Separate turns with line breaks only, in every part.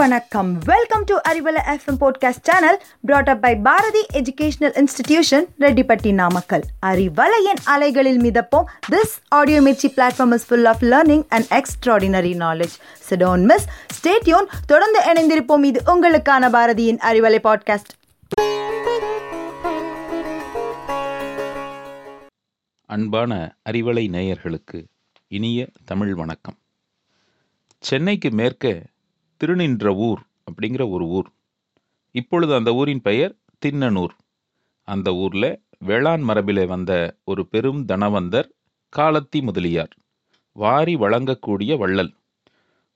வணக்கம். Welcome to Arivalai FM podcast channel brought up by Bharathi educational institution Rettipatti Namakkal அறிவலையின் அலைகளில் மிதப்போம். This audio Mirchi platform is full of learning and extraordinary knowledge so don't miss stay tuned தொடர்ந்து இணைந்திருப்போம். இது உங்களுக்கான பாரதியின் Arivalai podcast
அன்பான அறிவலை நேயர்களுக்கு இனிய தமிழ் வணக்கம். சென்னைக்கு மேற்கே திருநின்ற ஊர் அப்படிங்கிற ஒரு ஊர். இப்பொழுது அந்த ஊரின் பெயர் தின்னனூர். அந்த ஊரில் வேளாண் மரபிலே வந்த ஒரு பெரும் தனவந்தர் காலத்தி முதலியார். வாரி வழங்கக்கூடிய வள்ளல்.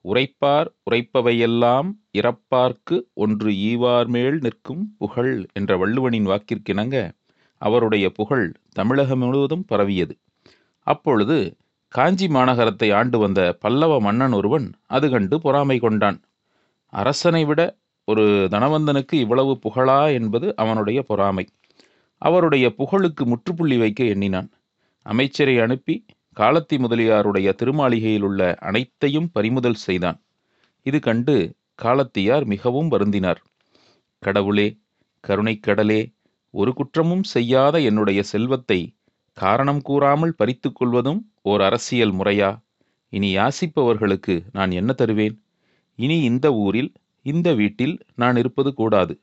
உரைப்பார் உரைப்பவையெல்லாம் இறப்பார்க்கு ஒன்று ஈவார் மேல் நிற்கும் புகழ் என்ற வள்ளுவனின் வாக்கிற்கிணங்க அவருடைய புகழ் தமிழகம் முழுவதும் பரவியது. அப்பொழுது காஞ்சி மாநகரத்தை ஆண்டு வந்த பல்லவ மன்னன் ஒருவன் அது கண்டு பொறாமை கொண்டான். அரசனை விட ஒரு தனவந்தனுக்கு இவ்வளவு புகழா என்பது அவனுடைய பொறாமை. அவருடைய புகழுக்கு முற்றுப்புள்ளி வைக்க எண்ணினான். அமைச்சரை அனுப்பி காலத்தி முதலியாருடைய திருமாளிகையில் உள்ள அனைத்தையும் பறிமுதல் செய்தான். இது கண்டு காலத்தியார் மிகவும் வருந்தினார். கடவுளே கருணைக்கடலே ஒரு குற்றமும் செய்யாத என்னுடைய செல்வத்தை காரணம் கூறாமல் பறித்துக்கொள்வதும் ஓர் அரசியல் முறையா? இனி யாசிப்பவர்களுக்கு நான் என்ன தருவேன்? இனி இந்த ஊரில் இந்த வீட்டில் நான் இருப்பது கூடாது.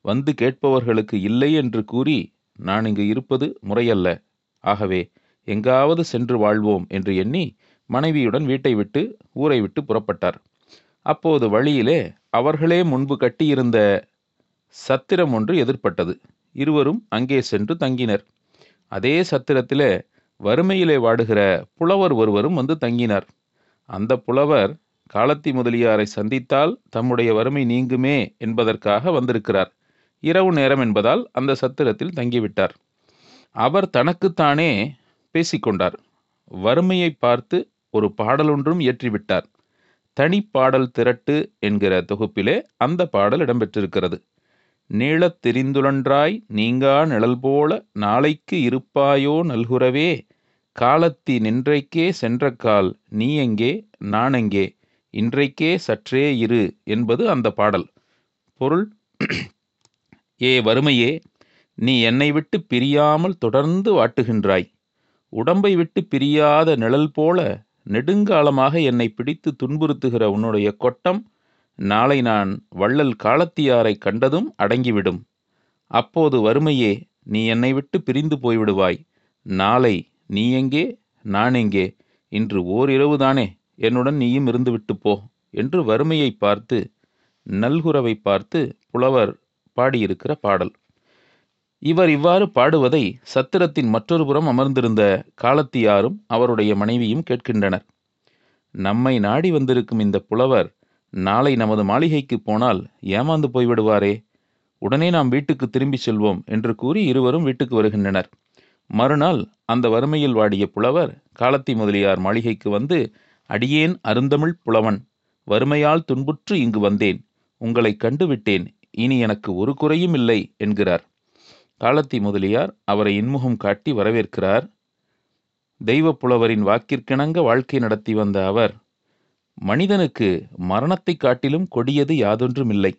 வந்து கேட்பவர்களுக்கு இல்லை என்று கூறி நான் இங்கு இருப்பது முறையல்ல. ஆகவே எங்காவது சென்று வாழ்வோம் என்று எண்ணி மனைவியுடன் வீட்டை விட்டு ஊரை விட்டு புறப்பட்டார். அப்போது வழியிலே அவர்களே முன்பு கட்டியிருந்த சத்திரம் ஒன்று எதிர்ப்பட்டது இருவரும் அங்கே சென்று தங்கினர். அதே சத்திரத்திலே வறுமையிலே வாடுகிற புலவர் ஒருவரும் வந்து தங்கினார். அந்த புலவர் காலத்தி முதலியாரை சந்தித்தால் தம்முடைய வறுமை நீங்குமே என்பதற்காக வந்திருக்கிறார். இரவு நேரம் என்பதால் அந்த சத்திரத்தில் தங்கிவிட்டார். அவர் தனக்குத்தானே பேசிக்கொண்டார். வறுமையை பார்த்து ஒரு பாடலொன்றும் இயற்றிவிட்டார். தனிப்பாடல் திரட்டு என்கிற தொகுப்பிலே அந்த பாடல் இடம்பெற்றிருக்கிறது. நீளத் தெரிந்துழன்றாய் நீங்கா நிழல் போல நாளைக்கு இருப்பாயோ நல்குரவே காலத்தி நின்றைக்கே சென்ற கால் நீ எங்கே நான் எங்கே? இன்றைக்கே சற்றே இரு என்பது அந்த பாடல். பொருள் ஏ வறுமையே நீ என்னை விட்டு பிரியாமல் தொடர்ந்து வாட்டுகின்றாய். உடம்பை விட்டு பிரியாத நிழல் போல நெடுங்காலமாக என்னை பிடித்து துன்புறுத்துகிற உன்னுடைய கொட்டம் நாளை நான் வள்ளல் காலத்தியாரை கண்டதும் அடங்கிவிடும். அப்போது வறுமையே நீ என்னை விட்டு பிரிந்து போய்விடுவாய். நாளை நீ எங்கே நான் எங்கே? இன்று ஓரிரவுதானே? என்னுடன் நீயும் இருந்துவிட்டு போ என்று வறுமையை பார்த்து நல்குரவை பார்த்து புலவர் பாடியிருக்கிற பாடல். இவர் இவ்வாறு பாடுவதை சத்திரத்தின் மற்றொரு புறம் அமர்ந்திருந்த காலத்தியாரும் அவருடைய மனைவியும் கேட்கின்றனர். நம்மை நாடி வந்திருக்கும் இந்த புலவர் நாளை நமது மாளிகைக்கு போனால் ஏமாந்து போய்விடுவாரே. உடனே நாம் வீட்டுக்கு திரும்பி செல்வோம் என்று கூறி இருவரும் வீட்டுக்கு வருகின்றனர். மறுநாள் அந்த வறுமையில் வாடிய புலவர் காலத்தி முதலியார் மாளிகைக்கு வந்து அடியேன் அருந்தமிழ் புலவன் வறுமையால் துன்புற்று இங்கு வந்தேன் உங்களை கண்டுவிட்டேன் இனி எனக்கு ஒரு குறையும் இல்லை என்கிறார். காலத்தி முதலியார் அவரை இன்முகம் காட்டி வரவேற்கிறார். தெய்வ புலவரின் வாக்கிற்கிணங்க வாழ்க்கை நடத்தி வந்த அவர் மனிதனுக்கு மரணத்தைக் காட்டிலும் கொடியது யாதொன்றுமில்லை.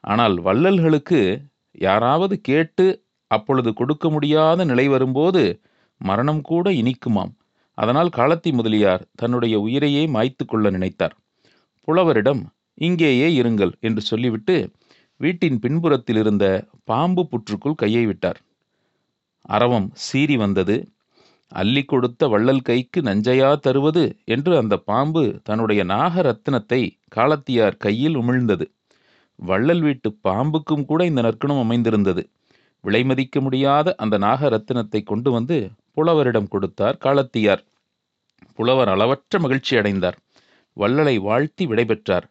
ஆனால் வள்ளல்களுக்கு யாராவது கேட்டு அப்பொழுது கொடுக்க முடியாத நிலை வரும்போது மரணம் கூட இனிக்குமாம். அதனால் காலத்தி முதலியார் தன்னுடைய உயிரையே மாய்த்து கொள்ள நினைத்தார். புலவரிடம் இங்கேயே இருங்கள் என்று சொல்லிவிட்டு வீட்டின் பின்புறத்தில் இருந்த பாம்பு புற்றுக்குள் கையை விட்டார். அரவம் சீறி வந்தது. அள்ளி கொடுத்த வள்ளல் கைக்கு நஞ்சையா தருவது? என்று அந்த பாம்பு தன்னுடைய நாக ரத்தினத்தை காலத்தியார் கையில் உமிழ்ந்தது. வள்ளல் வீட்டு பாம்புக்கும் கூட இந்த நற்குணம் அமைந்திருந்தது. விலைமதிக்க முடியாத அந்த நாக ரத்தினத்தை கொண்டு வந்து புலவரிடம் கொடுத்தார் காலத்தியார். புலவர் அளவற்ற மகிழ்ச்சி அடைந்தார். வள்ளலை வாழ்த்தி விடைபெற்றார்.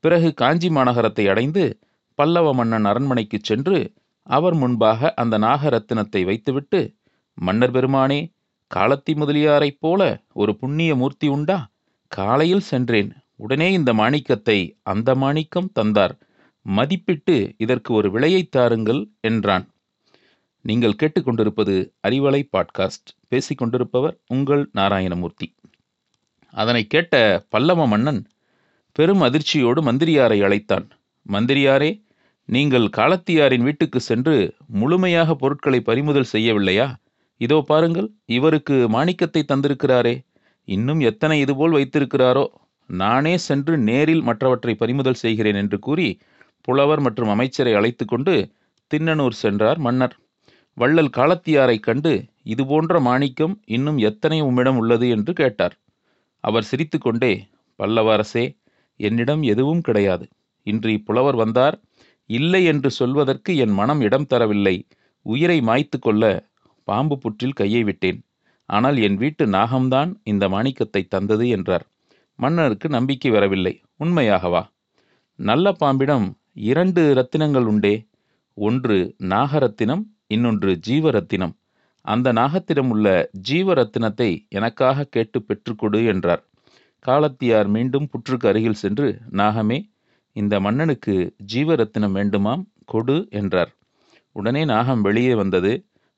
பிறகு காஞ்சி மாநகரத்தை அடைந்து பல்லவ மன்னன் அரண்மனைக்கு சென்று அவர் முன்பாக அந்த நாகரத்தினத்தை வைத்துவிட்டு மன்னர் பெருமானே காலத்தி முதலியாரைப் போல ஒரு புண்ணிய மூர்த்தி உண்டா? காலையில் சென்றேன். உடனே இந்த மாணிக்கத்தை அந்த மாணிக்கம் தந்தார். மதிப்பிட்டு இதற்கு ஒரு விலையை தாருங்கள் என்றான். நீங்கள் கேட்டுக்கொண்டிருப்பது அறிவலை பாட்காஸ்ட். பேசிக்கொண்டிருப்பவர் உங்கள் நாராயணமூர்த்தி. அதனை கேட்ட பல்லவ மன்னன் பெரும் அதிர்ச்சியோடு மந்திரியாரை அழைத்தான். மந்திரியாரே நீங்கள் காலத்தியாரின் வீட்டுக்கு சென்று முழுமையாக பொருட்களை பறிமுதல் செய்யவில்லையா? இதோ பாருங்கள் இவருக்கு மாணிக்கத்தை தந்திருக்கிறாரே. இன்னும் எத்தனை இதுபோல் வைத்திருக்கிறாரோ? நானே சென்று நேரில் மற்றவற்றை பறிமுதல் செய்கிறேன் என்று கூறி புலவர் மற்றும் அமைச்சரை அழைத்து கொண்டு தின்னனூர் சென்றார் மன்னர். வள்ளல் காலத்தியாரைக் கண்டு இதுபோன்ற மாணிக்கம் இன்னும் எத்தனை உம்மிடம் உள்ளது என்று கேட்டார். அவர் சிரித்துக்கொண்டே பல்லவரசே என்னிடம் எதுவும் கிடையாது. இன்று இப்புலவர் வந்தார். இல்லை என்று சொல்வதற்கு என் மனம் இடம் தரவில்லை. உயிரை மாய்த்து கொள்ள பாம்பு புற்றில் கையை விட்டேன். ஆனால் என் வீட்டு நாகம்தான் இந்த மாணிக்கத்தை தந்தது என்றார். மன்னருக்கு நம்பிக்கை வரவில்லை. உண்மையாகவா? நல்ல பாம்பிடம் இரண்டு ரத்தினங்கள் உண்டே. ஒன்று நாகரத்தினம் இன்னொன்று ஜீவரத்தினம். அந்த நாகத்திடம் உள்ள ஜீவரத்தினத்தை எனக்காக கேட்டு பெற்றுக்கொடு என்றார். காலத்தியார் மீண்டும் புற்றுக்கு அருகில் சென்று நாகமே இந்த மன்னனுக்கு ஜீவரத்தினம் வேண்டுமாம் கொடு என்றார். உடனே நாகம் வெளியே வந்தது.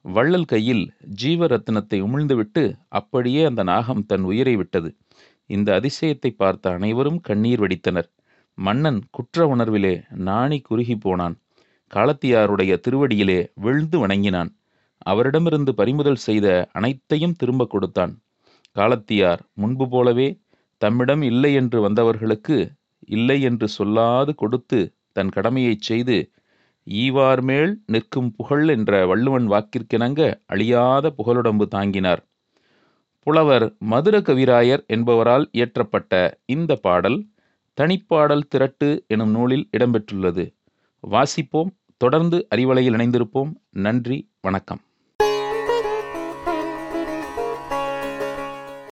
வள்ளல் கையில் ஜீவரத்தினத்தை உமிழ்ந்துவிட்டு அப்படியே அந்த நாகம் தன் உயிரை விட்டது. இந்த அதிசயத்தை பார்த்த அனைவரும் கண்ணீர் வடித்தனர். மன்னன் குற்ற உணர்விலே நாணி குறுகி போனான். காலத்தியாருடைய திருவடியிலே விழுந்து வணங்கினான். அவரிடமிருந்து பறிமுதல் செய்த அனைத்தையும் திரும்ப கொடுத்தான். காலத்தியார் முன்பு போலவே தம்மிடம் இல்லை என்று வந்தவர்களுக்கு இல்லை என்று சொல்லாது கொடுத்து தன் கடமையைச் செய்து ஈவார் மேல் நிற்கும் புகழ் என்ற வள்ளுவன் வாக்கிற்கிணங்க அழியாத புகழுடம்பு தாங்கினார். புலவர் மதுர கவிராயர் என்பவரால் இயற்றப்பட்ட இந்த பாடல் தனிப்பாடல் திரட்டு எனும் நூலில் இடம்பெற்றுள்ளது. வாசிப்போம் தொடர்ந்து அறிவலையில் இணைந்திருப்போம். நன்றி வணக்கம்.